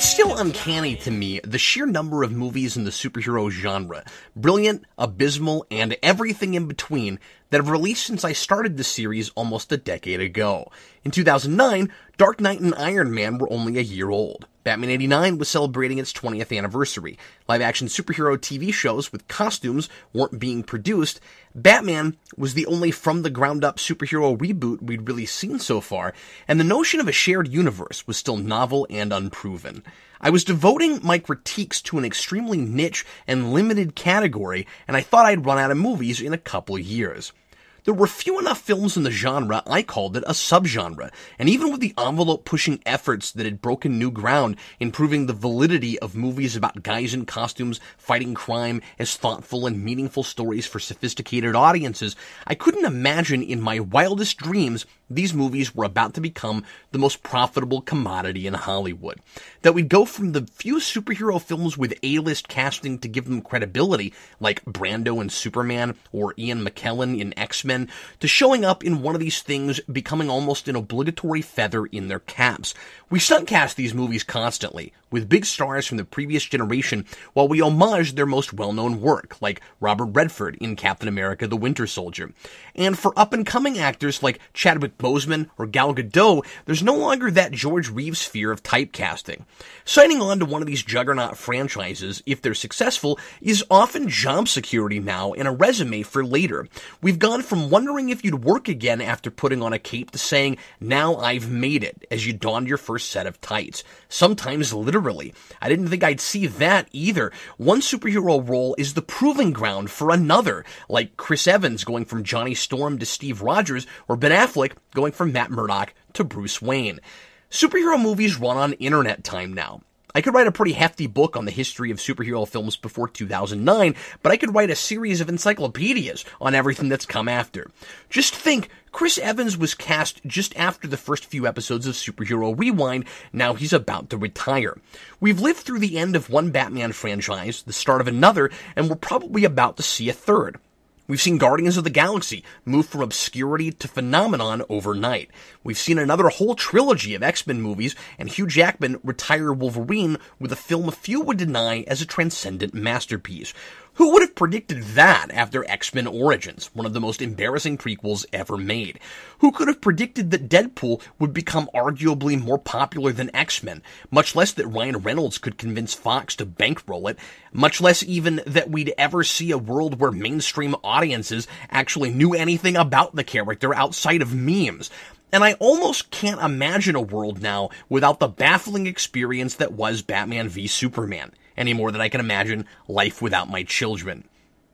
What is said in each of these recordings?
It's still uncanny to me the sheer number of movies in the superhero genre, brilliant, abysmal, and everything in between, that have released since I started the series almost a decade ago. In 2009, Dark Knight and Iron Man were only a year old. Batman 89 was celebrating its 20th anniversary. Live action superhero TV shows with costumes weren't being produced. Batman was the only from the ground up superhero reboot we'd really seen so far, and the notion of a shared universe was still novel and unproven. I was devoting my critiques to an extremely niche and limited category, and I thought I'd run out of movies in a couple years. There were few enough films in the genre, I called it a subgenre, and even with the envelope pushing efforts that had broken new ground in proving the validity of movies about guys in costumes fighting crime as thoughtful and meaningful stories for sophisticated audiences, I couldn't imagine in my wildest dreams these movies were about to become the most profitable commodity in Hollywood. That we'd go from the few superhero films with A-list casting to give them credibility, like Brando in Superman or Ian McKellen in X-Men, to showing up in one of these things becoming almost an obligatory feather in their caps. We stuntcast these movies constantly, with big stars from the previous generation, while we homage their most well-known work, like Robert Redford in Captain America the Winter Soldier. And for up-and-coming actors like Chadwick Boseman or Gal Gadot, there's no longer that George Reeves fear of typecasting. Signing on to one of these juggernaut franchises, if they're successful, is often job security now and a resume for later. We've gone from wondering if you'd work again after putting on a cape to saying, now I've made it, as you donned your first set of tights. Sometimes literally. I didn't think I'd see that either. One superhero role is the proving ground for another, like Chris Evans going from Johnny Storm to Steve Rogers, or Ben Affleck going from Matt Murdock to Bruce Wayne. Superhero movies run on internet time now. I could write a pretty hefty book on the history of superhero films before 2009, but I could write a series of encyclopedias on everything that's come after. Just think, Chris Evans was cast just after the first few episodes of Superhero Rewind, now he's about to retire. We've lived through the end of one Batman franchise, the start of another, and we're probably about to see a third. We've seen Guardians of the Galaxy move from obscurity to phenomenon overnight. We've seen another whole trilogy of X-Men movies and Hugh Jackman retire Wolverine with a film a few would deny as a transcendent masterpiece. Who would have predicted that after X-Men Origins, one of the most embarrassing prequels ever made? Who could have predicted that Deadpool would become arguably more popular than X-Men, much less that Ryan Reynolds could convince Fox to bankroll it, much less even that we'd ever see a world where mainstream audiences actually knew anything about the character outside of memes. And I almost can't imagine a world now without the baffling experience that was Batman v Superman any more than I can imagine life without my children.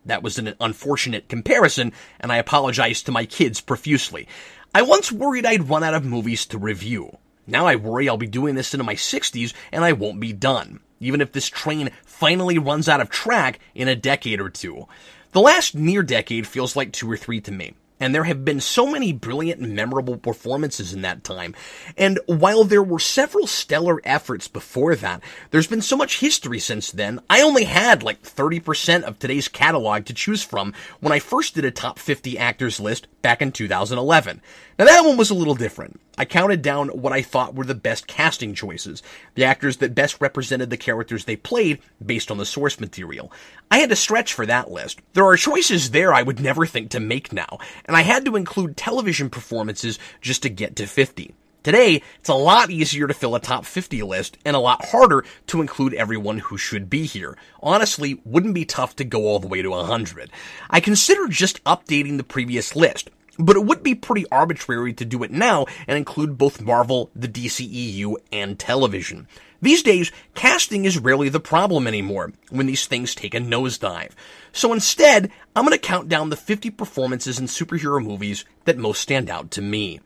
That was an unfortunate comparison, and I apologize to my kids profusely. I once worried I'd run out of movies to review. Now I worry I'll be doing this into my 60s and I won't be done, even if this train finally runs out of track in a decade or two. The last near decade feels like two or three to me. And there have been so many brilliant and memorable performances in that time. And while there were several stellar efforts before that, there's been so much history since then. I only had like 30% of today's catalog to choose from when I first did a top 50 actors list back in 2011. Now that one was a little different. I counted down what I thought were the best casting choices, the actors that best represented the characters they played based on the source material. I had to stretch for that list. There are choices there I would never think to make now, and I had to include television performances just to get to 50. Today, it's a lot easier to fill a top 50 list and a lot harder to include everyone who should be here. Honestly, wouldn't be tough to go all the way to 100. I considered just updating the previous list, but it would be pretty arbitrary to do it now and include both Marvel, the DCEU, and television. These days, casting is rarely the problem anymore when these things take a nosedive. So instead, I'm going to count down the 50 performances in superhero movies that most stand out to me.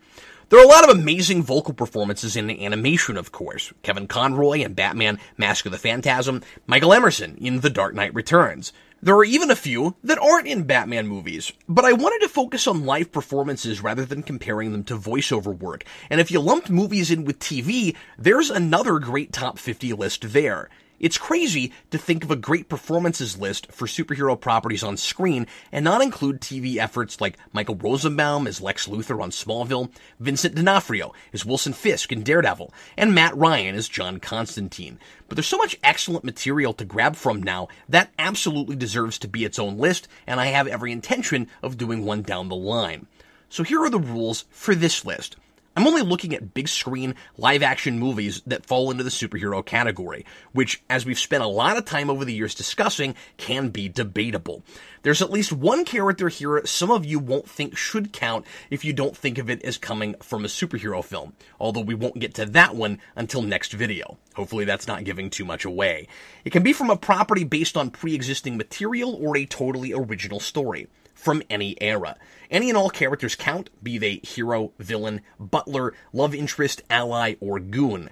There are a lot of amazing vocal performances in animation, of course. Kevin Conroy in Batman Mask of the Phantasm, Michael Emerson in The Dark Knight Returns. There are even a few that aren't in Batman movies, but I wanted to focus on live performances rather than comparing them to voiceover work. And if you lumped movies in with TV, there's another great top 50 list there. It's crazy to think of a great performances list for superhero properties on screen and not include TV efforts like Michael Rosenbaum as Lex Luthor on Smallville, Vincent D'Onofrio as Wilson Fisk in Daredevil, and Matt Ryan as John Constantine. But there's so much excellent material to grab from now that absolutely deserves to be its own list, and I have every intention of doing one down the line. So here are the rules for this list. I'm only looking at big screen live action movies that fall into the superhero category, which, as we've spent a lot of time over the years discussing, can be debatable. There's at least one character here some of you won't think should count if you don't think of it as coming from a superhero film, although we won't get to that one until next video. Hopefully that's not giving too much away. It can be from a property based on pre-existing material or a totally original story from any era. Any and all characters count, be they hero, villain, butler, love interest, ally, or goon.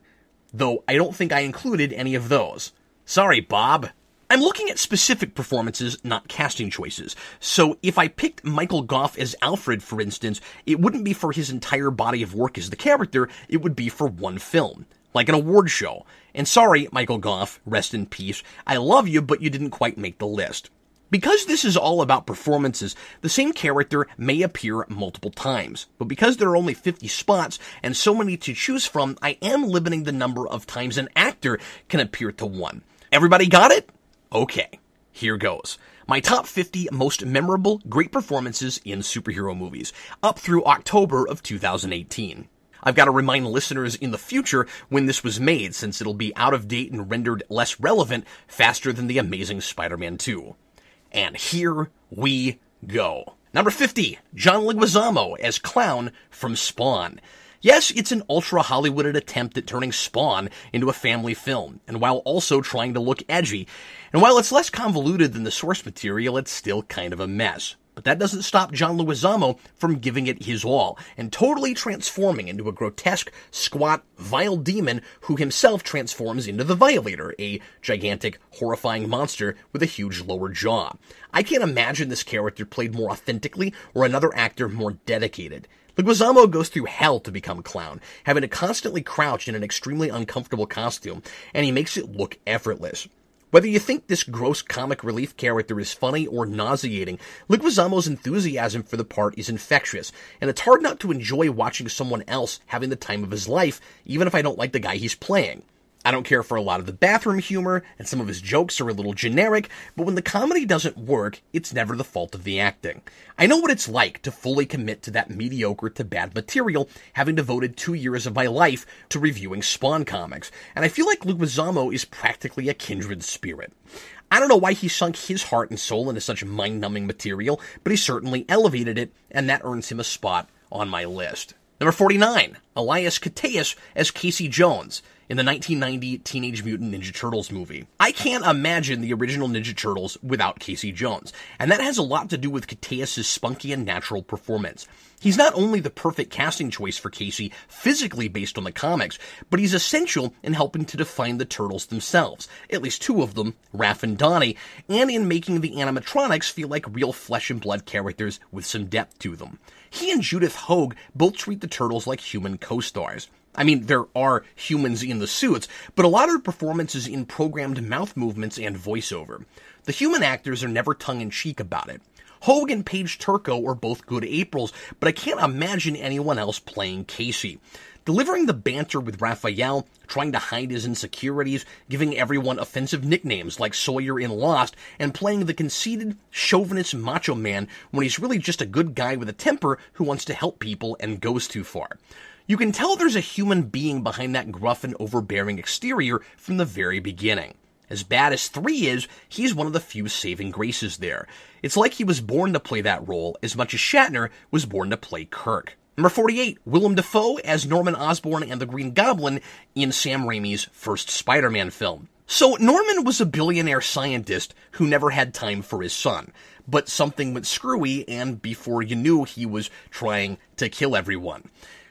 Though I don't think I included any of those. Sorry, Bob. I'm looking at specific performances, not casting choices. So if I picked Michael Gough as Alfred, for instance, it wouldn't be for his entire body of work as the character, it would be for one film. Like an award show. And sorry, Michael Gough, rest in peace. I love you, but you didn't quite make the list. Because this is all about performances, the same character may appear multiple times. But because there are only 50 spots and so many to choose from, I am limiting the number of times an actor can appear to one. Everybody got it? Okay, here goes. My top 50 most memorable great performances in superhero movies, up through October of 2018. I've got to remind listeners in the future when this was made, since it'll be out of date and rendered less relevant faster than The Amazing Spider-Man 2. And here we go. Number 50, John Leguizamo as Clown from Spawn. Yes, it's an ultra Hollywooded attempt at turning Spawn into a family film, and while also trying to look edgy. And while it's less convoluted than the source material, it's still kind of a mess. But that doesn't stop John Leguizamo from giving it his all and totally transforming into a grotesque, squat, vile demon who himself transforms into the Violator, a gigantic, horrifying monster with a huge lower jaw. I can't imagine this character played more authentically or another actor more dedicated. Leguizamo goes through hell to become a clown, having to constantly crouch in an extremely uncomfortable costume, and he makes it look effortless. Whether you think this gross comic relief character is funny or nauseating, Leguizamo's enthusiasm for the part is infectious, and it's hard not to enjoy watching someone else having the time of his life, even if I don't like the guy he's playing. I don't care for a lot of the bathroom humor, and some of his jokes are a little generic, but when the comedy doesn't work, it's never the fault of the acting. I know what it's like to fully commit to that mediocre to bad material, having devoted two years of my life to reviewing Spawn comics, and I feel like Leguizamo is practically a kindred spirit. I don't know why he sunk his heart and soul into such mind-numbing material, but he certainly elevated it, and that earns him a spot on my list. Number 49, Elias Koteas as Casey Jones in the 1990 Teenage Mutant Ninja Turtles movie. I can't imagine the original Ninja Turtles without Casey Jones, and that has a lot to do with Koteas' spunky and natural performance. He's not only the perfect casting choice for Casey, physically based on the comics, but he's essential in helping to define the turtles themselves, at least two of them, Raph and Donnie, and in making the animatronics feel like real flesh and blood characters with some depth to them. He and Judith Hoag both treat the turtles like human co-stars. I mean, there are humans in the suits, but a lot of the performance is in programmed mouth movements and voiceover. The human actors are never tongue in cheek about it. Hoag and Paige Turco are both good Aprils, but I can't imagine anyone else playing Casey. Delivering the banter with Raphael, trying to hide his insecurities, giving everyone offensive nicknames like Sawyer in Lost, and playing the conceited, chauvinist macho man when he's really just a good guy with a temper who wants to help people and goes too far. You can tell there's a human being behind that gruff and overbearing exterior from the very beginning. As bad as 3 is, he's one of the few saving graces there. It's like he was born to play that role as much as Shatner was born to play Kirk. Number 48, Willem Dafoe as Norman Osborn and the Green Goblin in Sam Raimi's first Spider-Man film. So Norman was a billionaire scientist who never had time for his son, but something went screwy and before you knew he was trying to kill everyone.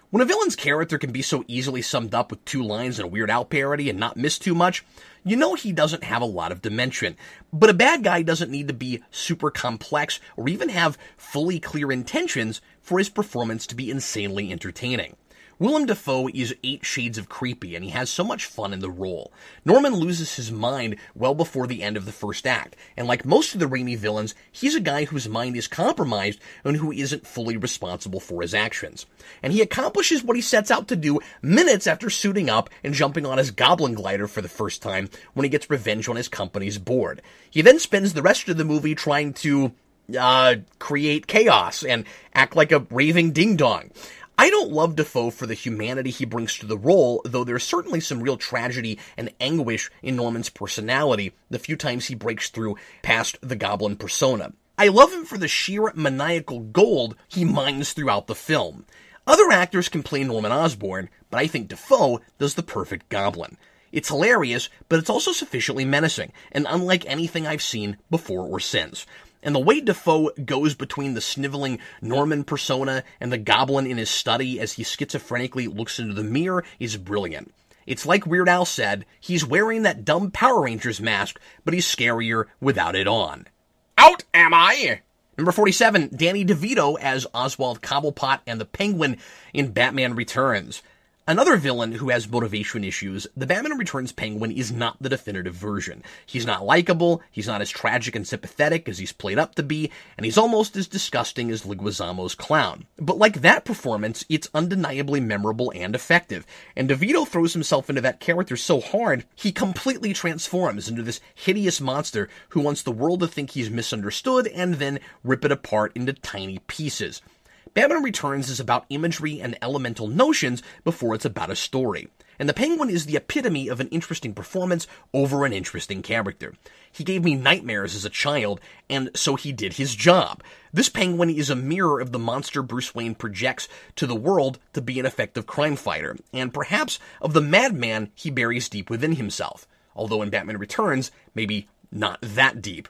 When a villain's character can be so easily summed up with two lines and a Weird Al parody and not miss too much, you know he doesn't have a lot of dimension. But a bad guy doesn't need to be super complex or even have fully clear intentions for his performance to be insanely entertaining. Willem Dafoe is eight shades of creepy, and he has so much fun in the role. Norman loses his mind well before the end of the first act, and like most of the Raimi villains, he's a guy whose mind is compromised and who isn't fully responsible for his actions. And he accomplishes what he sets out to do minutes after suiting up and jumping on his goblin glider for the first time when he gets revenge on his company's board. He then spends the rest of the movie trying to uh, create chaos and act like a raving ding dong. I don't love Dafoe for the humanity he brings to the role, though there's certainly some real tragedy and anguish in Norman's personality the few times he breaks through past the goblin persona. I love him for the sheer maniacal gold he mines throughout the film. Other actors can play Norman Osborn, but I think Dafoe does the perfect goblin. It's hilarious, but it's also sufficiently menacing, and unlike anything I've seen before or since. And the way Dafoe goes between the sniveling Norman persona and the goblin in his study as he schizophrenically looks into the mirror is brilliant. It's like Weird Al said, he's wearing that dumb Power Rangers mask, but he's scarier without it on. Out am I! Number 47, Danny DeVito as Oswald Cobblepot and the Penguin in Batman Returns. Another villain who has motivation issues, the Batman Returns Penguin is not the definitive version. He's not likable, he's not as tragic and sympathetic as he's played up to be, and he's almost as disgusting as Leguizamo's clown. But like that performance, it's undeniably memorable and effective, and DeVito throws himself into that character so hard, he completely transforms into this hideous monster who wants the world to think he's misunderstood and then rip it apart into tiny pieces. Batman Returns is about imagery and elemental notions before it's about a story. And the Penguin is the epitome of an interesting performance over an interesting character. He gave me nightmares as a child, and so he did his job. This Penguin is a mirror of the monster Bruce Wayne projects to the world to be an effective crime fighter, and perhaps of the madman he buries deep within himself. Although in Batman Returns, maybe not that deep.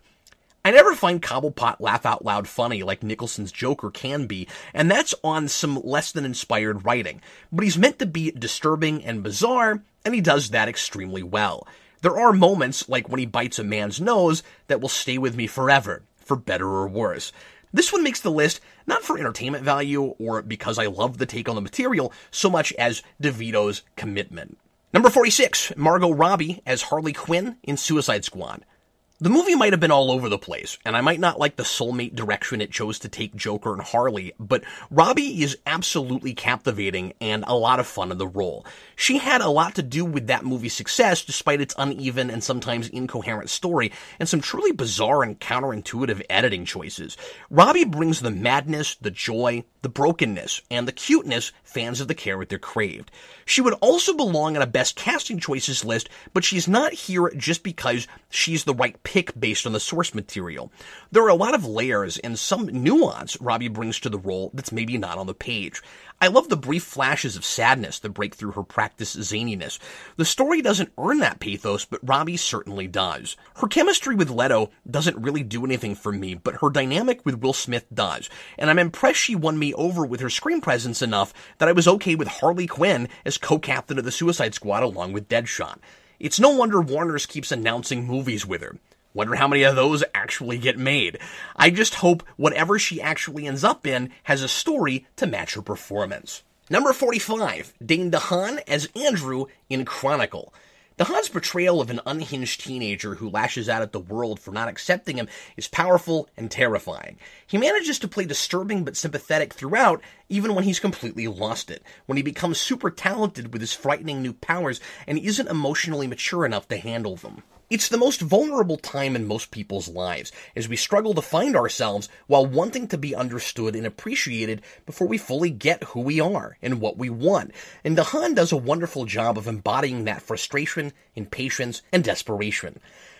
I never find Cobblepot laugh out loud funny like Nicholson's Joker can be, and that's on some less than inspired writing. But he's meant to be disturbing and bizarre, and he does that extremely well. There are moments, like when he bites a man's nose, that will stay with me forever, for better or worse. This one makes the list not for entertainment value or because I love the take on the material so much as DeVito's commitment. Number 46, Margot Robbie as Harley Quinn in Suicide Squad. The movie might have been all over the place, and I might not like the soulmate direction it chose to take Joker and Harley, but Robbie is absolutely captivating and a lot of fun in the role. She had a lot to do with that movie's success despite its uneven and sometimes incoherent story and some truly bizarre and counterintuitive editing choices. Robbie brings the madness, the joy, the brokenness, and the cuteness fans of the character craved. She would also belong on a best casting choices list, but she's not here just because she's the right pick based on the source material. There are a lot of layers and some nuance Robbie brings to the role that's maybe not on the page. I love the brief flashes of sadness that break through her practice zaniness. The story doesn't earn that pathos, but Robbie certainly does. Her chemistry with Leto doesn't really do anything for me, but her dynamic with Will Smith does, and I'm impressed she won me over with her screen presence enough that I was okay with Harley Quinn as co-captain of the Suicide Squad along with Deadshot. It's no wonder Warner's keeps announcing movies with her. Wonder how many of those actually get made. I just hope whatever she actually ends up in has a story to match her performance. Number 45, Dane DeHaan as Andrew in Chronicle. DeHaan's portrayal of an unhinged teenager who lashes out at the world for not accepting him is powerful and terrifying. He manages to play disturbing but sympathetic throughout, even when he's completely lost it, when he becomes super talented with his frightening new powers and isn't emotionally mature enough to handle them. It's the most vulnerable time in most people's lives, as we struggle to find ourselves while wanting to be understood and appreciated before we fully get who we are and what we want. And DeHaan does a wonderful job of embodying that frustration, impatience, and desperation.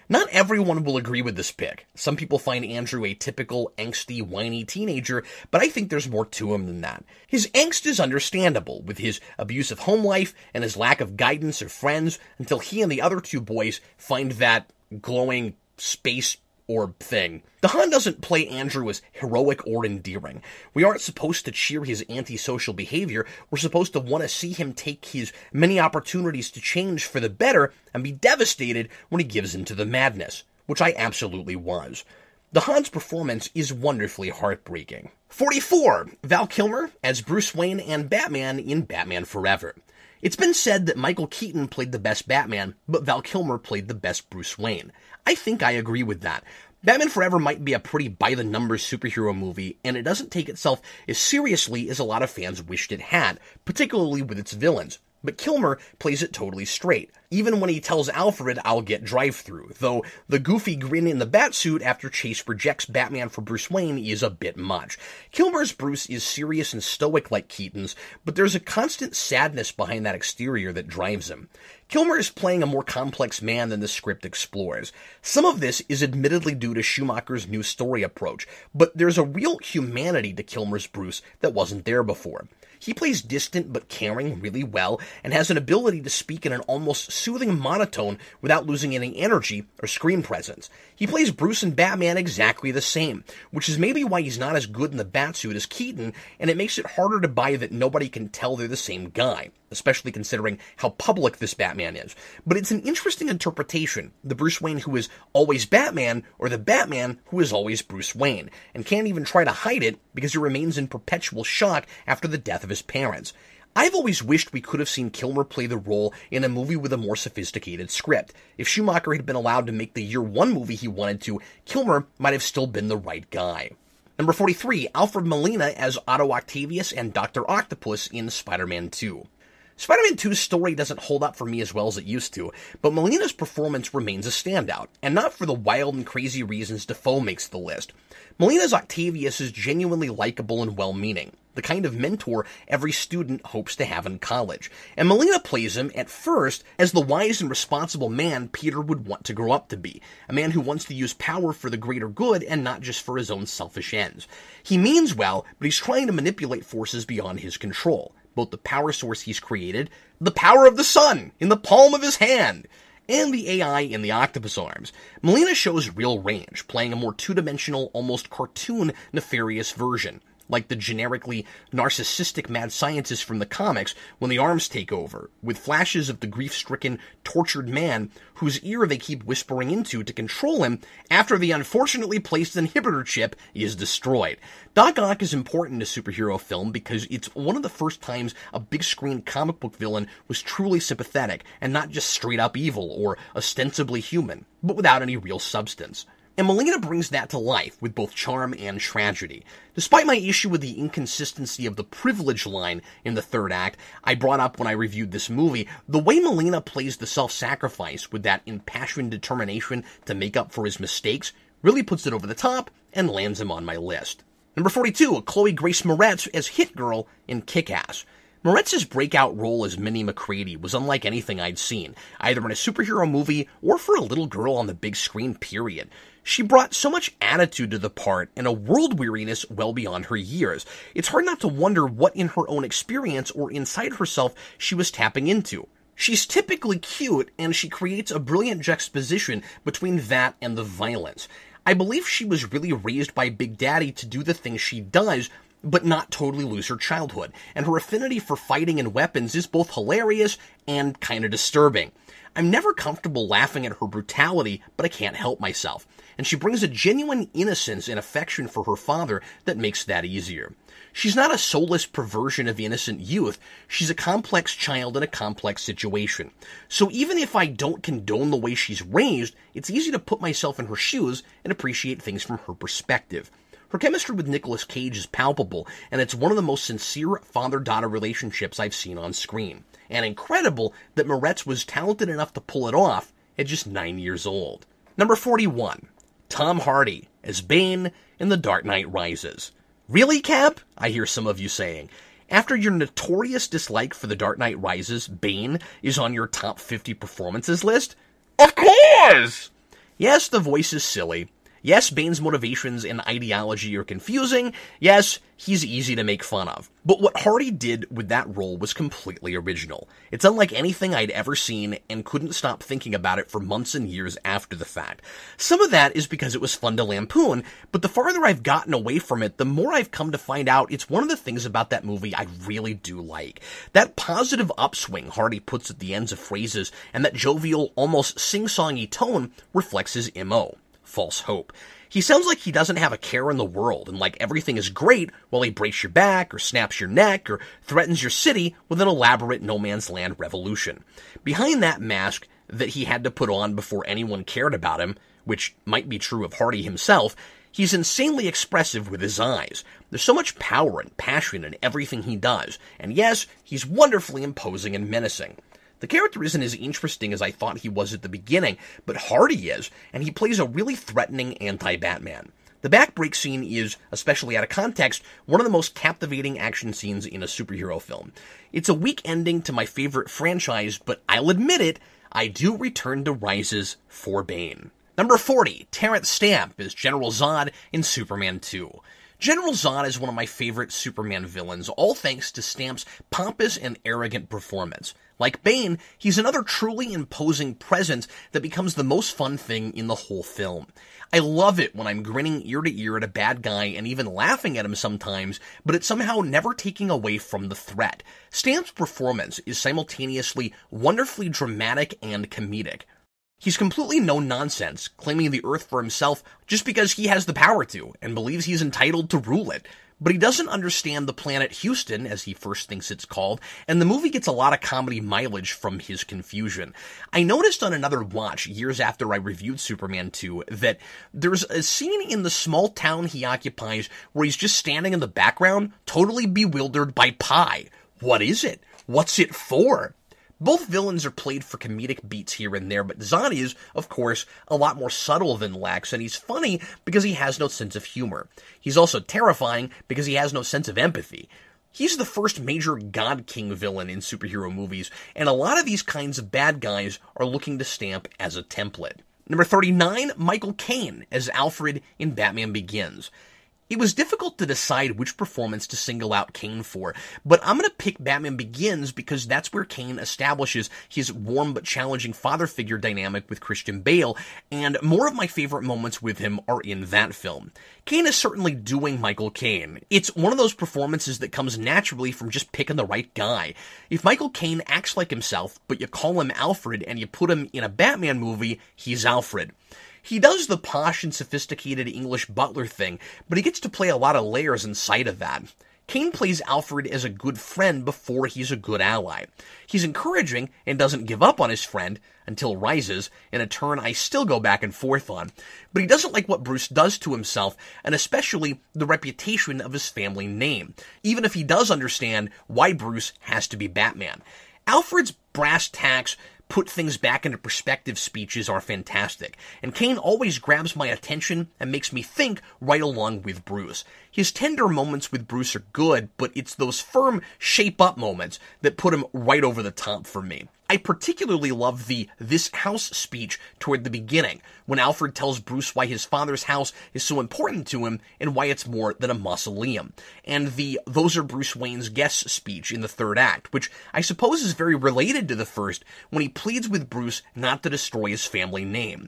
Not everyone will agree with this pick. Some people find Andrew a typical angsty, whiny teenager, but I think there's more to him than that. His angst is understandable, with his abusive home life and his lack of guidance or friends, until he and the other two boys find that glowing space or thing. DeHaan doesn't play Andrew as heroic or endearing. We aren't supposed to cheer his antisocial behavior. We're supposed to want to see him take his many opportunities to change for the better and be devastated when he gives into the madness, which I absolutely was. DeHaan's performance is wonderfully heartbreaking. 44. Val Kilmer as Bruce Wayne and Batman in Batman Forever. It's been said that Michael Keaton played the best Batman, but Val Kilmer played the best Bruce Wayne. I think I agree with that. Batman Forever might be a pretty by the numbers superhero movie, and it doesn't take itself as seriously as a lot of fans wished it had, particularly with its villains. But Kilmer plays it totally straight, even when he tells Alfred, I'll get drive through, though the goofy grin in the batsuit after Chase rejects Batman for Bruce Wayne is a bit much. Kilmer's Bruce is serious and stoic like Keaton's, but there's a constant sadness behind that exterior that drives him. Kilmer is playing a more complex man than the script explores. Some of this is admittedly due to Schumacher's new story approach, but there's a real humanity to Kilmer's Bruce that wasn't there before. He plays distant but caring really well and has an ability to speak in an almost soothing monotone without losing any energy or screen presence. He plays Bruce and Batman exactly the same, which is maybe why he's not as good in the Batsuit as Keaton, and it makes it harder to buy that nobody can tell they're the same guy especially considering how public this Batman is. But it's an interesting interpretation the Bruce Wayne who is always Batman, or the Batman who is always Bruce Wayne, and can't even try to hide it because he remains in perpetual shock after the death of his parents. I've always wished we could have seen Kilmer play the role in a movie with a more sophisticated script. If Schumacher had been allowed to make the year one movie he wanted to, Kilmer might have still been the right guy. Number 43, Alfred Molina as Otto Octavius and Dr. Octopus in Spider-Man 2. Spider-Man 2's story doesn't hold up for me as well as it used to, but Molina's performance remains a standout, and not for the wild and crazy reasons Dafoe makes the list. Molina's Octavius is genuinely likable and well-meaning, the kind of mentor every student hopes to have in college. And Molina plays him, at first, as the wise and responsible man Peter would want to grow up to be, a man who wants to use power for the greater good and not just for his own selfish ends. He means well, but he's trying to manipulate forces beyond his control both the power source he's created, the power of the sun in the palm of his hand, and the AI in the octopus arms. Molina shows real range, playing a more two-dimensional, almost cartoon, nefarious version like the generically narcissistic mad scientist from the comics when the arms take over, with flashes of the grief stricken, tortured man whose ear they keep whispering into to control him after the unfortunately placed inhibitor chip is destroyed. Doc Ock is important to superhero film because it's one of the first times a big screen comic book villain was truly sympathetic and not just straight up evil or ostensibly human, but without any real substance. And Molina brings that to life with both charm and tragedy. Despite my issue with the inconsistency of the privilege line in the third act I brought up when I reviewed this movie, the way Molina plays the self-sacrifice with that impassioned determination to make up for his mistakes really puts it over the top and lands him on my list. Number 42, Chloe Grace Moretz as Hit Girl in Kick-Ass. Moretz's breakout role as Mindy Macready was unlike anything I'd seen, either in a superhero movie or for a little girl on the big screen, period. She brought so much attitude to the part and a world weariness well beyond her years. It's hard not to wonder what in her own experience or inside herself she was tapping into. She's typically cute, and she creates a brilliant juxtaposition between that and the violence. I believe she was really raised by Big Daddy to do the things she does, but not totally lose her childhood, and her affinity for fighting and weapons is both hilarious and kinda disturbing. I'm never comfortable laughing at her brutality, but I can't help myself and she brings a genuine innocence and affection for her father that makes that easier. She's not a soulless perversion of innocent youth, she's a complex child in a complex situation. So even if I don't condone the way she's raised, it's easy to put myself in her shoes and appreciate things from her perspective. Her chemistry with Nicolas Cage is palpable, and it's one of the most sincere father-daughter relationships I've seen on screen. And incredible that Moretz was talented enough to pull it off at just nine years old. Number 41. Tom Hardy as Bane in The Dark Knight Rises. Really, Cap? I hear some of you saying. After your notorious dislike for The Dark Knight Rises, Bane is on your top 50 performances list? Of course! Yes, the voice is silly. Yes, Bane's motivations and ideology are confusing. Yes, he's easy to make fun of. But what Hardy did with that role was completely original. It's unlike anything I'd ever seen and couldn't stop thinking about it for months and years after the fact. Some of that is because it was fun to lampoon, but the farther I've gotten away from it, the more I've come to find out it's one of the things about that movie I really do like. That positive upswing Hardy puts at the ends of phrases and that jovial, almost sing-songy tone reflects his MO. False hope. He sounds like he doesn't have a care in the world and like everything is great while he breaks your back or snaps your neck or threatens your city with an elaborate no man's land revolution. Behind that mask that he had to put on before anyone cared about him, which might be true of Hardy himself, he's insanely expressive with his eyes. There's so much power and passion in everything he does, and yes, he's wonderfully imposing and menacing. The character isn't as interesting as I thought he was at the beginning, but Hardy is, and he plays a really threatening anti-Batman. The backbreak scene is, especially out of context, one of the most captivating action scenes in a superhero film. It's a weak ending to my favorite franchise, but I'll admit it, I do return to Rises for Bane. Number 40, Terence Stamp as General Zod in Superman 2. General Zod is one of my favorite Superman villains, all thanks to Stamp's pompous and arrogant performance. Like Bane, he's another truly imposing presence that becomes the most fun thing in the whole film. I love it when I'm grinning ear to ear at a bad guy and even laughing at him sometimes, but it's somehow never taking away from the threat. Stamp's performance is simultaneously wonderfully dramatic and comedic. He's completely no nonsense, claiming the Earth for himself just because he has the power to, and believes he's entitled to rule it. But he doesn't understand the planet Houston, as he first thinks it's called, and the movie gets a lot of comedy mileage from his confusion. I noticed on another watch, years after I reviewed Superman 2, that there's a scene in the small town he occupies where he's just standing in the background, totally bewildered by pie. What is it? What's it for? Both villains are played for comedic beats here and there, but Zod is, of course, a lot more subtle than Lex, and he's funny because he has no sense of humor. He's also terrifying because he has no sense of empathy. He's the first major God King villain in superhero movies, and a lot of these kinds of bad guys are looking to Stamp as a template. Number 39, Michael Caine as Alfred in Batman Begins. It was difficult to decide which performance to single out Caine for, but I'm gonna pick Batman Begins because that's where Caine establishes his warm but challenging father figure dynamic with Christian Bale, and more of my favorite moments with him are in that film. Caine is certainly doing Michael Caine. It's one of those performances that comes naturally from just picking the right guy. If Michael Caine acts like himself, but you call him Alfred and you put him in a Batman movie, he's Alfred. He does the posh and sophisticated English butler thing, but he gets to play a lot of layers inside of that. Caine plays Alfred as a good friend before he's a good ally. He's encouraging and doesn't give up on his friend until rises, in a turn I still go back and forth on. But he doesn't like what Bruce does to himself, and especially the reputation of his family name, even if he does understand why Bruce has to be Batman. Alfred's brass tacks put things back into perspective speeches are fantastic, and Caine always grabs my attention and makes me think right along with Bruce. His tender moments with Bruce are good, but it's those firm shape up moments that put him right over the top for me. I particularly love the this house speech toward the beginning, when Alfred tells Bruce why his father's house is so important to him and why it's more than a mausoleum, and the those are Bruce Wayne's guests speech in the third act, which I suppose is very related to the first, when he pleads with Bruce not to destroy his family name.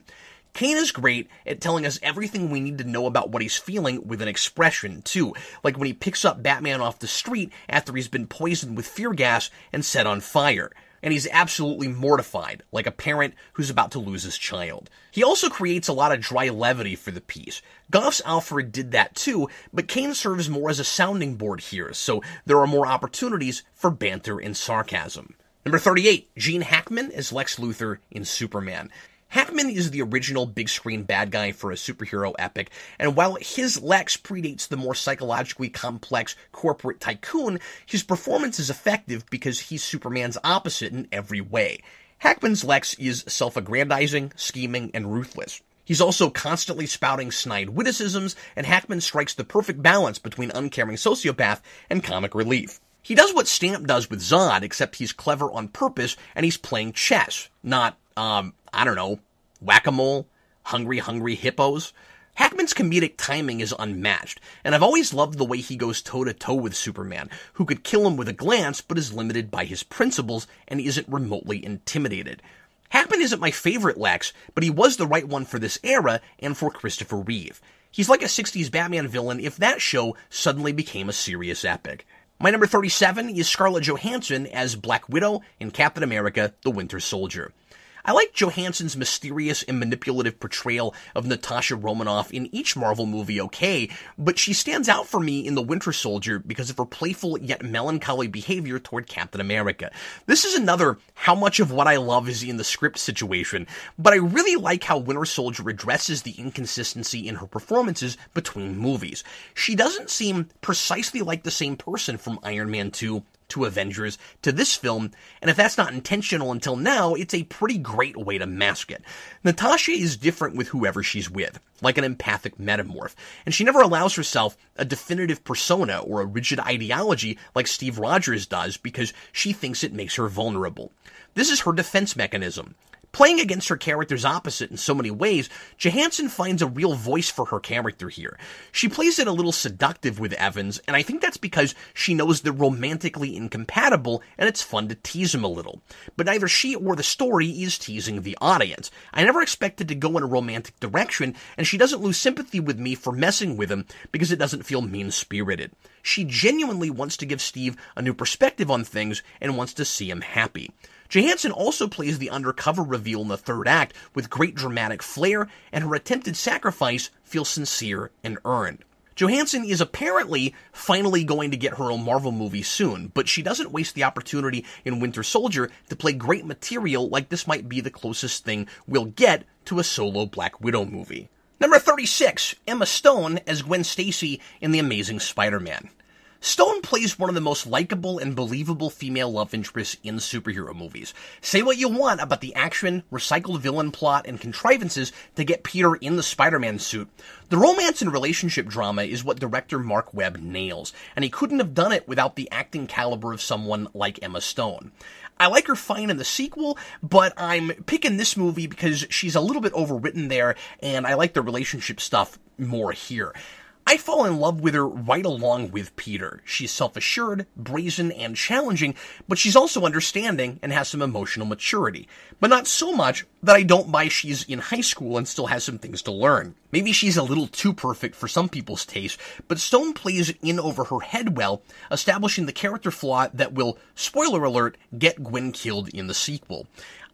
Caine is great at telling us everything we need to know about what he's feeling with an expression, too. Like when he picks up Batman off the street after he's been poisoned with fear gas and set on fire and he's absolutely mortified, like a parent who's about to lose his child. He also creates a lot of dry levity for the piece. Gough's Alfred did that too, but Caine serves more as a sounding board here, so there are more opportunities for banter and sarcasm. Number 38, Gene Hackman as Lex Luthor in Superman. Hackman is the original big screen bad guy for a superhero epic, and while his Lex predates the more psychologically complex corporate tycoon, his performance is effective because he's Superman's opposite in every way. Hackman's Lex is self-aggrandizing, scheming, and ruthless. He's also constantly spouting snide witticisms, and Hackman strikes the perfect balance between uncaring sociopath and comic relief. He does what Stamp does with Zod, except he's clever on purpose and he's playing chess, not um, I don't know, whack a mole, hungry, hungry hippos. Hackman's comedic timing is unmatched, and I've always loved the way he goes toe to toe with Superman, who could kill him with a glance but is limited by his principles and isn't remotely intimidated. Hackman isn't my favorite Lex, but he was the right one for this era and for Christopher Reeve. He's like a 60s Batman villain if that show suddenly became a serious epic. My number 37 is Scarlett Johansson as Black Widow in Captain America The Winter Soldier. I like Johansson's mysterious and manipulative portrayal of Natasha Romanoff in each Marvel movie okay, but she stands out for me in The Winter Soldier because of her playful yet melancholy behavior toward Captain America. This is another how much of what I love is in the script situation, but I really like how Winter Soldier addresses the inconsistency in her performances between movies. She doesn't seem precisely like the same person from Iron Man 2 to Avengers to this film, and if that's not intentional until now, it's a pretty great way to mask it. Natasha is different with whoever she's with, like an empathic metamorph, and she never allows herself a definitive persona or a rigid ideology like Steve Rogers does because she thinks it makes her vulnerable. This is her defense mechanism. Playing against her character's opposite in so many ways, Johansson finds a real voice for her character here. She plays it a little seductive with Evans, and I think that's because she knows they're romantically incompatible and it's fun to tease him a little. But neither she or the story is teasing the audience. I never expected to go in a romantic direction, and she doesn't lose sympathy with me for messing with him because it doesn't feel mean spirited. She genuinely wants to give Steve a new perspective on things and wants to see him happy. Johansson also plays the undercover reveal in the third act with great dramatic flair, and her attempted sacrifice feels sincere and earned. Johansson is apparently finally going to get her own Marvel movie soon, but she doesn't waste the opportunity in Winter Soldier to play great material like this might be the closest thing we'll get to a solo Black Widow movie. Number 36, Emma Stone as Gwen Stacy in The Amazing Spider-Man. Stone plays one of the most likable and believable female love interests in superhero movies. Say what you want about the action, recycled villain plot, and contrivances to get Peter in the Spider-Man suit. The romance and relationship drama is what director Mark Webb nails, and he couldn't have done it without the acting caliber of someone like Emma Stone. I like her fine in the sequel, but I'm picking this movie because she's a little bit overwritten there, and I like the relationship stuff more here. I fall in love with her right along with Peter. She's self-assured, brazen, and challenging, but she's also understanding and has some emotional maturity. But not so much that I don't buy she's in high school and still has some things to learn. Maybe she's a little too perfect for some people's taste, but Stone plays in over her head well, establishing the character flaw that will, spoiler alert, get Gwen killed in the sequel.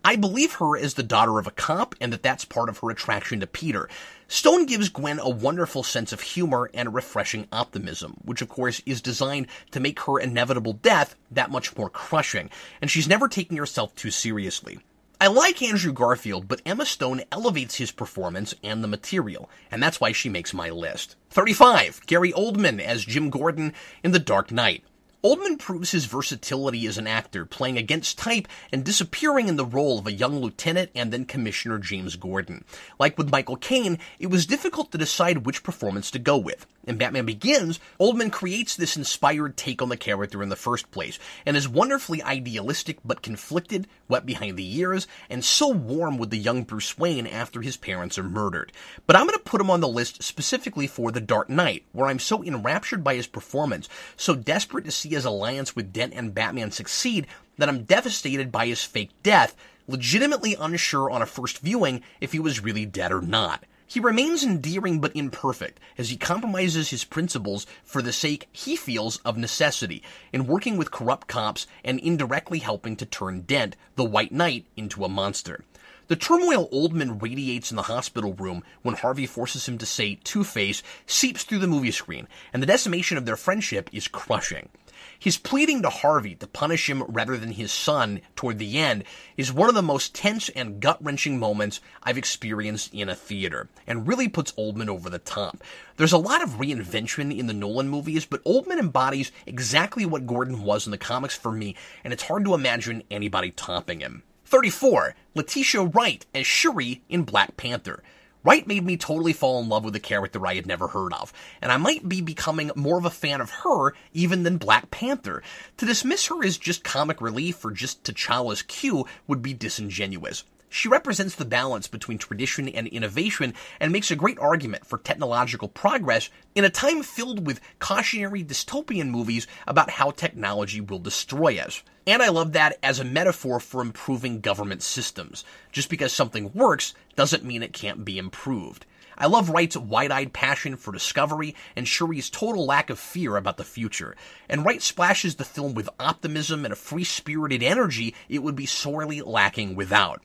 I believe her as the daughter of a cop and that that's part of her attraction to Peter. Stone gives Gwen a wonderful sense of humor and a refreshing optimism, which of course is designed to make her inevitable death that much more crushing, and she's never taking herself too seriously. I like Andrew Garfield, but Emma Stone elevates his performance and the material, and that's why she makes my list. 35. Gary Oldman as Jim Gordon in The Dark Knight. Oldman proves his versatility as an actor, playing against type and disappearing in the role of a young lieutenant and then Commissioner James Gordon. Like with Michael Caine, it was difficult to decide which performance to go with. In Batman Begins, Oldman creates this inspired take on the character in the first place, and is wonderfully idealistic but conflicted, wet behind the ears, and so warm with the young Bruce Wayne after his parents are murdered. But I'm going to put him on the list specifically for The Dark Knight, where I'm so enraptured by his performance, so desperate to see his alliance with Dent and Batman succeed, that I'm devastated by his fake death, legitimately unsure on a first viewing if he was really dead or not. He remains endearing but imperfect as he compromises his principles for the sake, he feels, of necessity in working with corrupt cops and indirectly helping to turn Dent, the White Knight, into a monster. The turmoil Oldman radiates in the hospital room when Harvey forces him to say Two Face seeps through the movie screen, and the decimation of their friendship is crushing. His pleading to Harvey to punish him rather than his son toward the end is one of the most tense and gut wrenching moments I've experienced in a theater, and really puts Oldman over the top. There's a lot of reinvention in the Nolan movies, but Oldman embodies exactly what Gordon was in the comics for me, and it's hard to imagine anybody topping him. 34. Letitia Wright as Shuri in Black Panther. Wright made me totally fall in love with a character I had never heard of, and I might be becoming more of a fan of her even than Black Panther. To dismiss her as just comic relief or just T'Challa's cue would be disingenuous. She represents the balance between tradition and innovation and makes a great argument for technological progress in a time filled with cautionary dystopian movies about how technology will destroy us. And I love that as a metaphor for improving government systems. Just because something works doesn't mean it can't be improved. I love Wright's wide-eyed passion for discovery and Shuri's total lack of fear about the future. And Wright splashes the film with optimism and a free-spirited energy it would be sorely lacking without.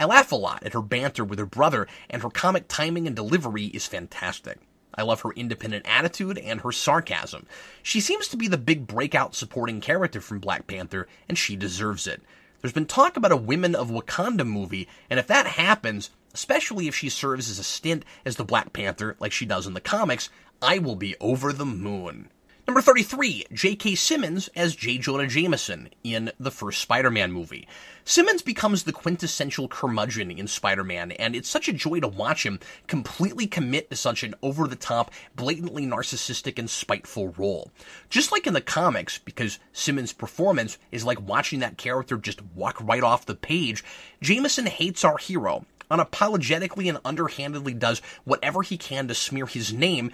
I laugh a lot at her banter with her brother, and her comic timing and delivery is fantastic. I love her independent attitude and her sarcasm. She seems to be the big breakout supporting character from Black Panther, and she deserves it. There's been talk about a Women of Wakanda movie, and if that happens, especially if she serves as a stint as the Black Panther like she does in the comics, I will be over the moon. Number 33, J.K. Simmons as J. Jonah Jameson in the first Spider-Man movie. Simmons becomes the quintessential curmudgeon in Spider-Man, and it's such a joy to watch him completely commit to such an over-the-top, blatantly narcissistic and spiteful role. Just like in the comics, because Simmons' performance is like watching that character just walk right off the page, Jameson hates our hero, unapologetically and underhandedly does whatever he can to smear his name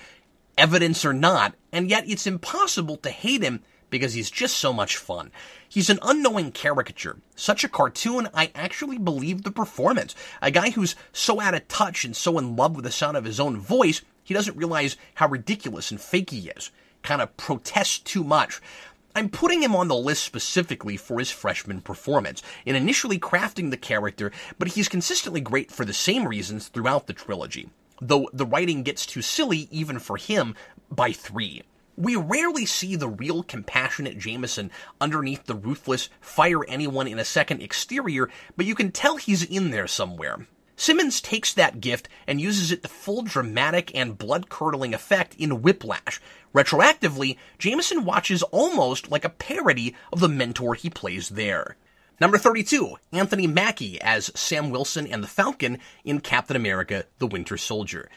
evidence or not, and yet it's impossible to hate him because he's just so much fun. He's an unknowing caricature, such a cartoon, I actually believe the performance. A guy who's so out of touch and so in love with the sound of his own voice, he doesn't realize how ridiculous and fake he is. Kind of protests too much. I'm putting him on the list specifically for his freshman performance, in initially crafting the character, but he's consistently great for the same reasons throughout the trilogy though the writing gets too silly even for him by three. We rarely see the real compassionate Jameson underneath the ruthless, fire anyone in a second exterior, but you can tell he's in there somewhere. Simmons takes that gift and uses it to full dramatic and blood curdling effect in Whiplash. Retroactively, Jameson watches almost like a parody of the mentor he plays there. Number 32, Anthony Mackie as Sam Wilson and the Falcon in Captain America The Winter Soldier.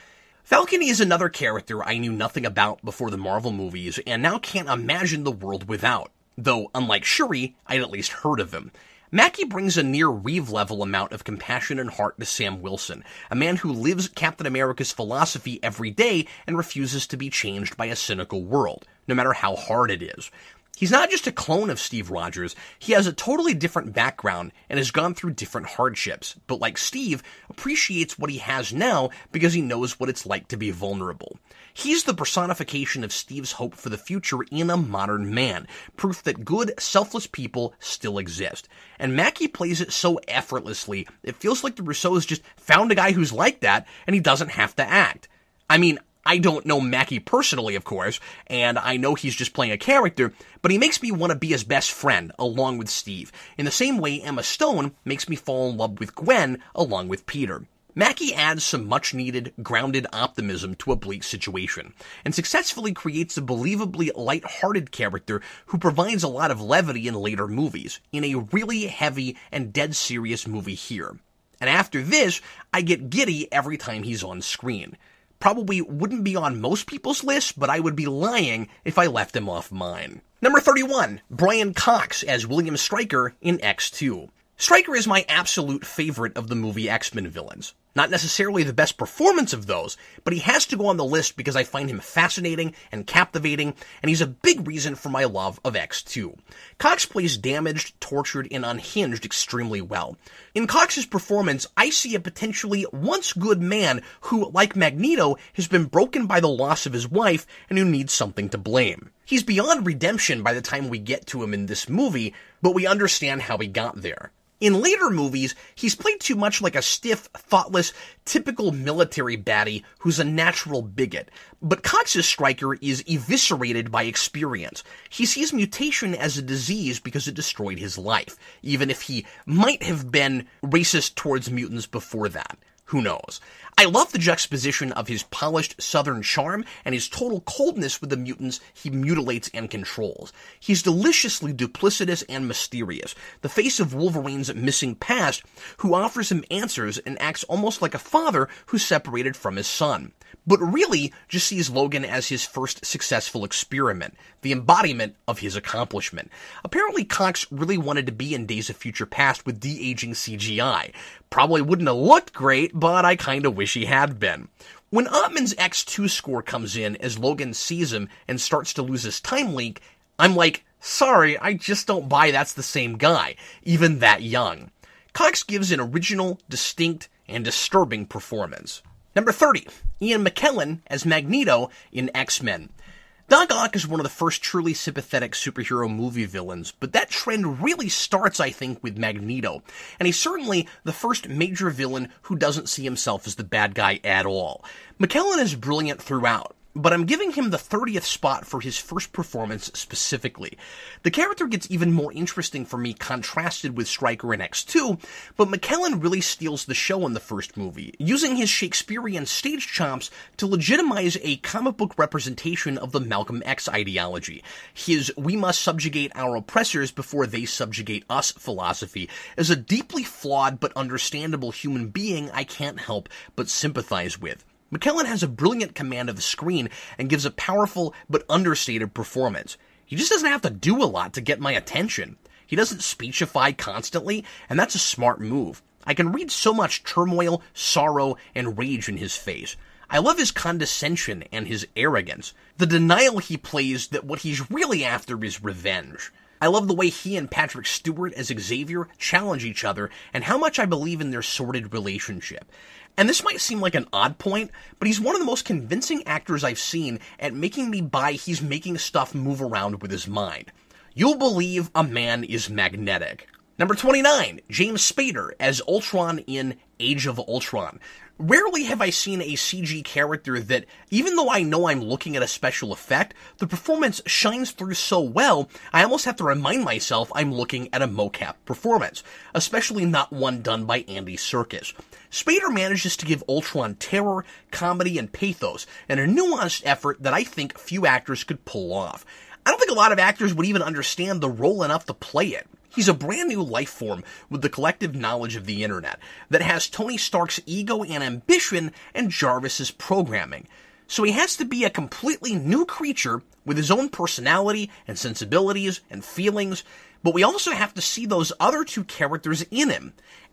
Falcon is another character I knew nothing about before the Marvel movies and now can't imagine the world without. Though, unlike Shuri, I'd at least heard of him. Mackie brings a near Reeve level amount of compassion and heart to Sam Wilson, a man who lives Captain America's philosophy every day and refuses to be changed by a cynical world, no matter how hard it is. He's not just a clone of Steve Rogers, he has a totally different background and has gone through different hardships, but like Steve, appreciates what he has now because he knows what it's like to be vulnerable. He's the personification of Steve's hope for the future in a modern man, proof that good, selfless people still exist. And Mackie plays it so effortlessly, it feels like the Russos just found a guy who's like that and he doesn't have to act. I mean, I don't know Mackie personally, of course, and I know he's just playing a character, but he makes me want to be his best friend along with Steve, in the same way Emma Stone makes me fall in love with Gwen along with Peter. Mackie adds some much needed, grounded optimism to a bleak situation, and successfully creates a believably light-hearted character who provides a lot of levity in later movies, in a really heavy and dead serious movie here. And after this, I get giddy every time he's on screen probably wouldn't be on most people's list, but I would be lying if I left him off mine. Number 31, Brian Cox as William Stryker in X2. Stryker is my absolute favorite of the movie X-Men villains. Not necessarily the best performance of those, but he has to go on the list because I find him fascinating and captivating, and he's a big reason for my love of X2. Cox plays damaged, tortured, and unhinged extremely well. In Cox's performance, I see a potentially once good man who, like Magneto, has been broken by the loss of his wife and who needs something to blame. He's beyond redemption by the time we get to him in this movie, but we understand how he got there. In later movies, he's played too much like a stiff, thoughtless, typical military baddie who's a natural bigot. But Cox's Stryker is eviscerated by experience. He sees mutation as a disease because it destroyed his life, even if he might have been racist towards mutants before that. Who knows? I love the juxtaposition of his polished southern charm and his total coldness with the mutants he mutilates and controls. He's deliciously duplicitous and mysterious, the face of Wolverine's missing past, who offers him answers and acts almost like a father who's separated from his son. But really just sees Logan as his first successful experiment, the embodiment of his accomplishment. Apparently, Cox really wanted to be in Days of Future Past with de-aging CGI. Probably wouldn't have looked great, but I kinda wish he had been. When Ottman's X2 score comes in as Logan sees him and starts to lose his time link, I'm like, sorry, I just don't buy that's the same guy, even that young. Cox gives an original, distinct, and disturbing performance. Number 30, Ian McKellen as Magneto in X-Men. Doc Ock is one of the first truly sympathetic superhero movie villains, but that trend really starts, I think, with Magneto. And he's certainly the first major villain who doesn't see himself as the bad guy at all. McKellen is brilliant throughout but I'm giving him the 30th spot for his first performance specifically. The character gets even more interesting for me contrasted with Stryker in X2, but McKellen really steals the show in the first movie, using his Shakespearean stage chops to legitimize a comic book representation of the Malcolm X ideology. His we must subjugate our oppressors before they subjugate us philosophy is a deeply flawed but understandable human being I can't help but sympathize with. McKellen has a brilliant command of the screen and gives a powerful but understated performance. He just doesn't have to do a lot to get my attention. He doesn't speechify constantly, and that's a smart move. I can read so much turmoil, sorrow, and rage in his face. I love his condescension and his arrogance. The denial he plays that what he's really after is revenge. I love the way he and Patrick Stewart as Xavier challenge each other and how much I believe in their sordid relationship. And this might seem like an odd point, but he's one of the most convincing actors I've seen at making me buy he's making stuff move around with his mind. You'll believe a man is magnetic. Number 29, James Spader as Ultron in Age of Ultron. Rarely have I seen a CG character that, even though I know I'm looking at a special effect, the performance shines through so well, I almost have to remind myself I'm looking at a mocap performance, especially not one done by Andy Serkis. Spader manages to give Ultron terror, comedy, and pathos, and a nuanced effort that I think few actors could pull off. I don't think a lot of actors would even understand the role enough to play it. He's a brand new life form with the collective knowledge of the internet that has Tony Stark's ego and ambition and Jarvis's programming. So he has to be a completely new creature with his own personality and sensibilities and feelings, but we also have to see those other two characters in him.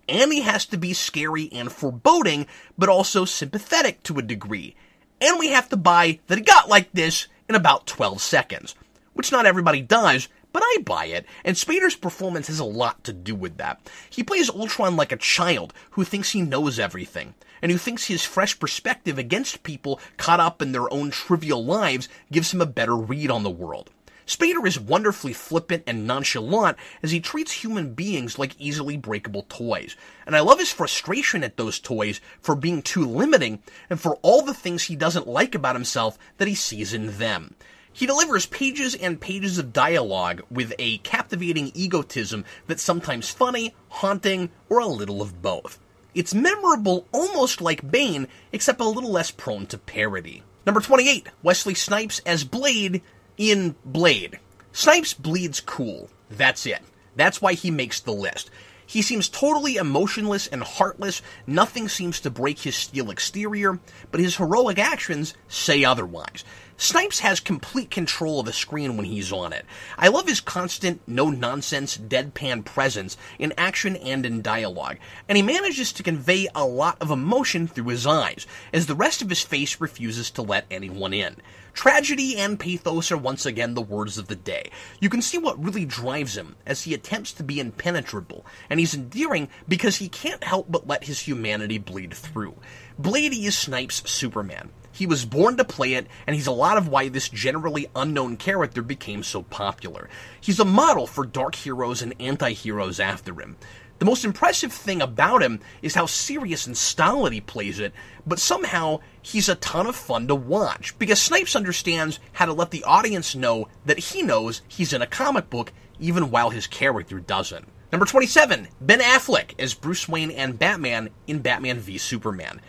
And he has to be scary and foreboding, but also sympathetic to a degree. And we have to buy that it got like this in about 12 seconds. Which not everybody does, but I buy it, and Spader's performance has a lot to do with that. He plays Ultron like a child who thinks he knows everything, and who thinks his fresh perspective against people caught up in their own trivial lives gives him a better read on the world. Spader is wonderfully flippant and nonchalant as he treats human beings like easily breakable toys. And I love his frustration at those toys for being too limiting and for all the things he doesn't like about himself that he sees in them. He delivers pages and pages of dialogue with a captivating egotism that's sometimes funny, haunting, or a little of both. It's memorable almost like Bane, except a little less prone to parody. Number 28, Wesley Snipes as Blade in Blade. Snipes bleeds cool. That's it. That's why he makes the list. He seems totally emotionless and heartless. Nothing seems to break his steel exterior, but his heroic actions say otherwise. Snipes has complete control of the screen when he's on it. I love his constant, no nonsense, deadpan presence in action and in dialogue, and he manages to convey a lot of emotion through his eyes, as the rest of his face refuses to let anyone in. Tragedy and pathos are once again the words of the day. You can see what really drives him as he attempts to be impenetrable, and he's endearing because he can't help but let his humanity bleed through. Blady is Snipes' Superman. He was born to play it, and he's a lot of why this generally unknown character became so popular. He's a model for dark heroes and anti heroes after him. The most impressive thing about him is how serious and stolid he plays it, but somehow he's a ton of fun to watch because Snipes understands how to let the audience know that he knows he's in a comic book even while his character doesn't. Number 27, Ben Affleck as Bruce Wayne and Batman in Batman v Superman.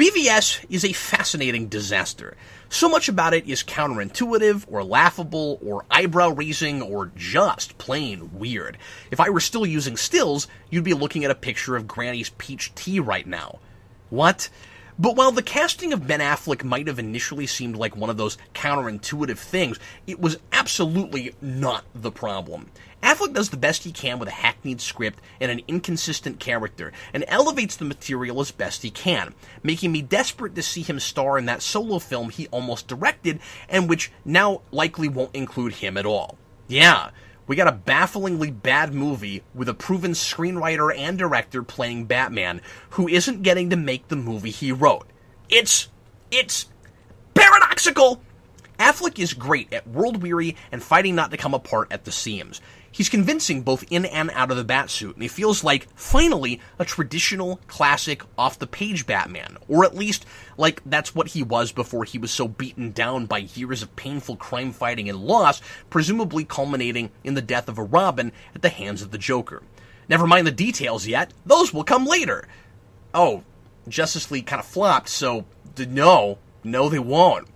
BVS is a fascinating disaster. So much about it is counterintuitive, or laughable, or eyebrow raising, or just plain weird. If I were still using stills, you'd be looking at a picture of Granny's peach tea right now. What? But while the casting of Ben Affleck might have initially seemed like one of those counterintuitive things, it was absolutely not the problem. Affleck does the best he can with a hackneyed script and an inconsistent character, and elevates the material as best he can, making me desperate to see him star in that solo film he almost directed, and which now likely won't include him at all. Yeah, we got a bafflingly bad movie with a proven screenwriter and director playing Batman who isn't getting to make the movie he wrote. It's. it's. paradoxical! Affleck is great at world weary and fighting not to come apart at the seams. He's convincing both in and out of the Batsuit, and he feels like, finally, a traditional, classic, off the page Batman. Or at least, like that's what he was before he was so beaten down by years of painful crime fighting and loss, presumably culminating in the death of a Robin at the hands of the Joker. Never mind the details yet, those will come later. Oh, Justice League kind of flopped, so no, no, they won't.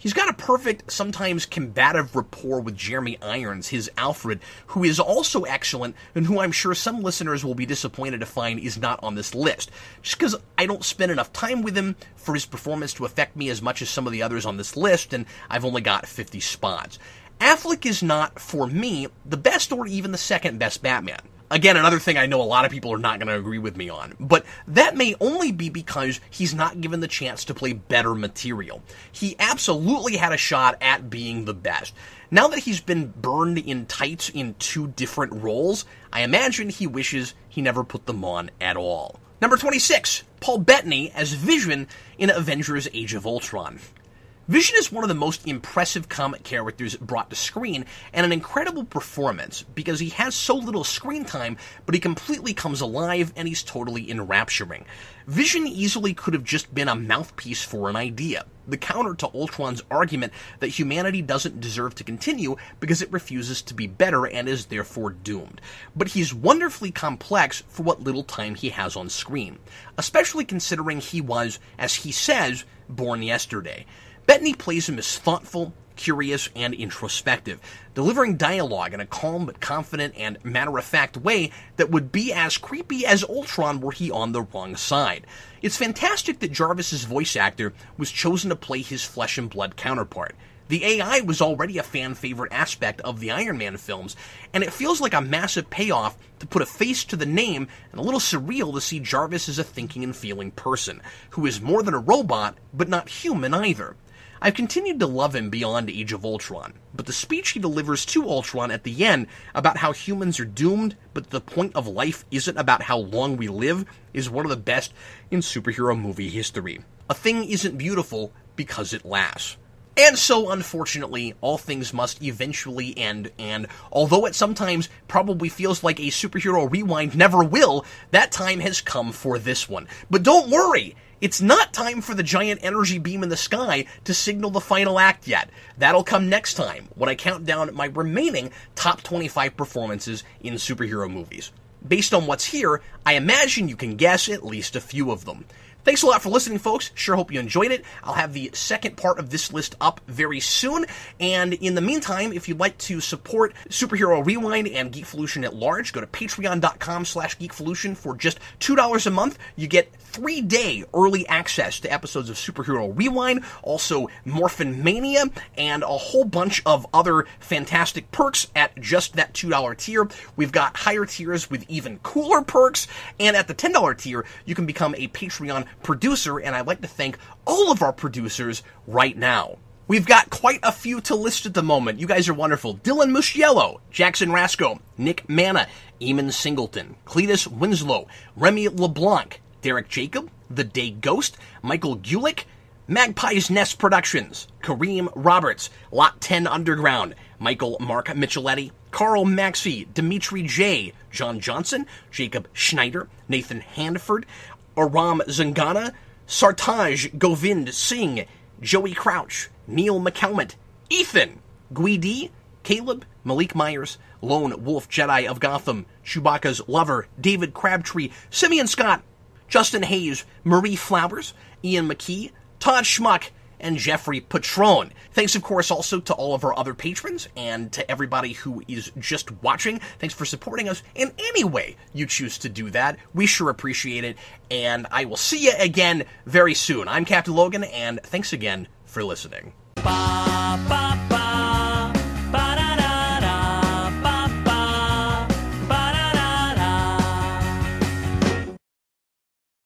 He's got a perfect, sometimes combative rapport with Jeremy Irons, his Alfred, who is also excellent and who I'm sure some listeners will be disappointed to find is not on this list. Just because I don't spend enough time with him for his performance to affect me as much as some of the others on this list, and I've only got 50 spots. Affleck is not, for me, the best or even the second best Batman. Again, another thing I know a lot of people are not going to agree with me on, but that may only be because he's not given the chance to play better material. He absolutely had a shot at being the best. Now that he's been burned in tights in two different roles, I imagine he wishes he never put them on at all. Number 26, Paul Bettany as Vision in Avengers Age of Ultron. Vision is one of the most impressive comic characters brought to screen, and an incredible performance because he has so little screen time, but he completely comes alive and he's totally enrapturing. Vision easily could have just been a mouthpiece for an idea, the counter to Ultron's argument that humanity doesn't deserve to continue because it refuses to be better and is therefore doomed. But he's wonderfully complex for what little time he has on screen, especially considering he was, as he says, born yesterday. Bettany plays him as thoughtful, curious, and introspective, delivering dialogue in a calm but confident and matter of fact way that would be as creepy as Ultron were he on the wrong side. It's fantastic that Jarvis's voice actor was chosen to play his flesh and blood counterpart. The AI was already a fan favorite aspect of the Iron Man films, and it feels like a massive payoff to put a face to the name and a little surreal to see Jarvis as a thinking and feeling person, who is more than a robot, but not human either. I've continued to love him beyond Age of Ultron, but the speech he delivers to Ultron at the end about how humans are doomed, but the point of life isn't about how long we live, is one of the best in superhero movie history. A thing isn't beautiful because it lasts. And so, unfortunately, all things must eventually end, and although it sometimes probably feels like a superhero rewind never will, that time has come for this one. But don't worry! It's not time for the giant energy beam in the sky to signal the final act yet. That'll come next time when I count down my remaining top 25 performances in superhero movies. Based on what's here, I imagine you can guess at least a few of them. Thanks a lot for listening, folks. Sure hope you enjoyed it. I'll have the second part of this list up very soon. And in the meantime, if you'd like to support Superhero Rewind and Geekvolution at large, go to patreon.com slash geekvolution for just $2 a month. You get three day early access to episodes of Superhero Rewind, also Morphin Mania, and a whole bunch of other fantastic perks at just that $2 tier. We've got higher tiers with even cooler perks, and at the $10 tier, you can become a Patreon producer, and I'd like to thank all of our producers right now. We've got quite a few to list at the moment. You guys are wonderful. Dylan Musciello, Jackson Rasco, Nick Mana, Eamon Singleton, Cletus Winslow, Remy LeBlanc, Derek Jacob, The Day Ghost, Michael Gulick, Magpie's Nest Productions, Kareem Roberts, Lot 10 Underground, Michael Mark Micheletti, Carl Maxey, Dimitri J, John Johnson, Jacob Schneider, Nathan Hanford, Aram Zangana, Sartaj Govind Singh, Joey Crouch, Neil McCalmont, Ethan, Guidi, Caleb, Malik Myers, Lone Wolf Jedi of Gotham, Chewbacca's Lover, David Crabtree, Simeon Scott, Justin Hayes, Marie Flowers, Ian McKee, Todd Schmuck, and Jeffrey Patron. Thanks, of course, also to all of our other patrons and to everybody who is just watching. Thanks for supporting us in any way you choose to do that. We sure appreciate it, and I will see you again very soon. I'm Captain Logan, and thanks again for listening. Ba.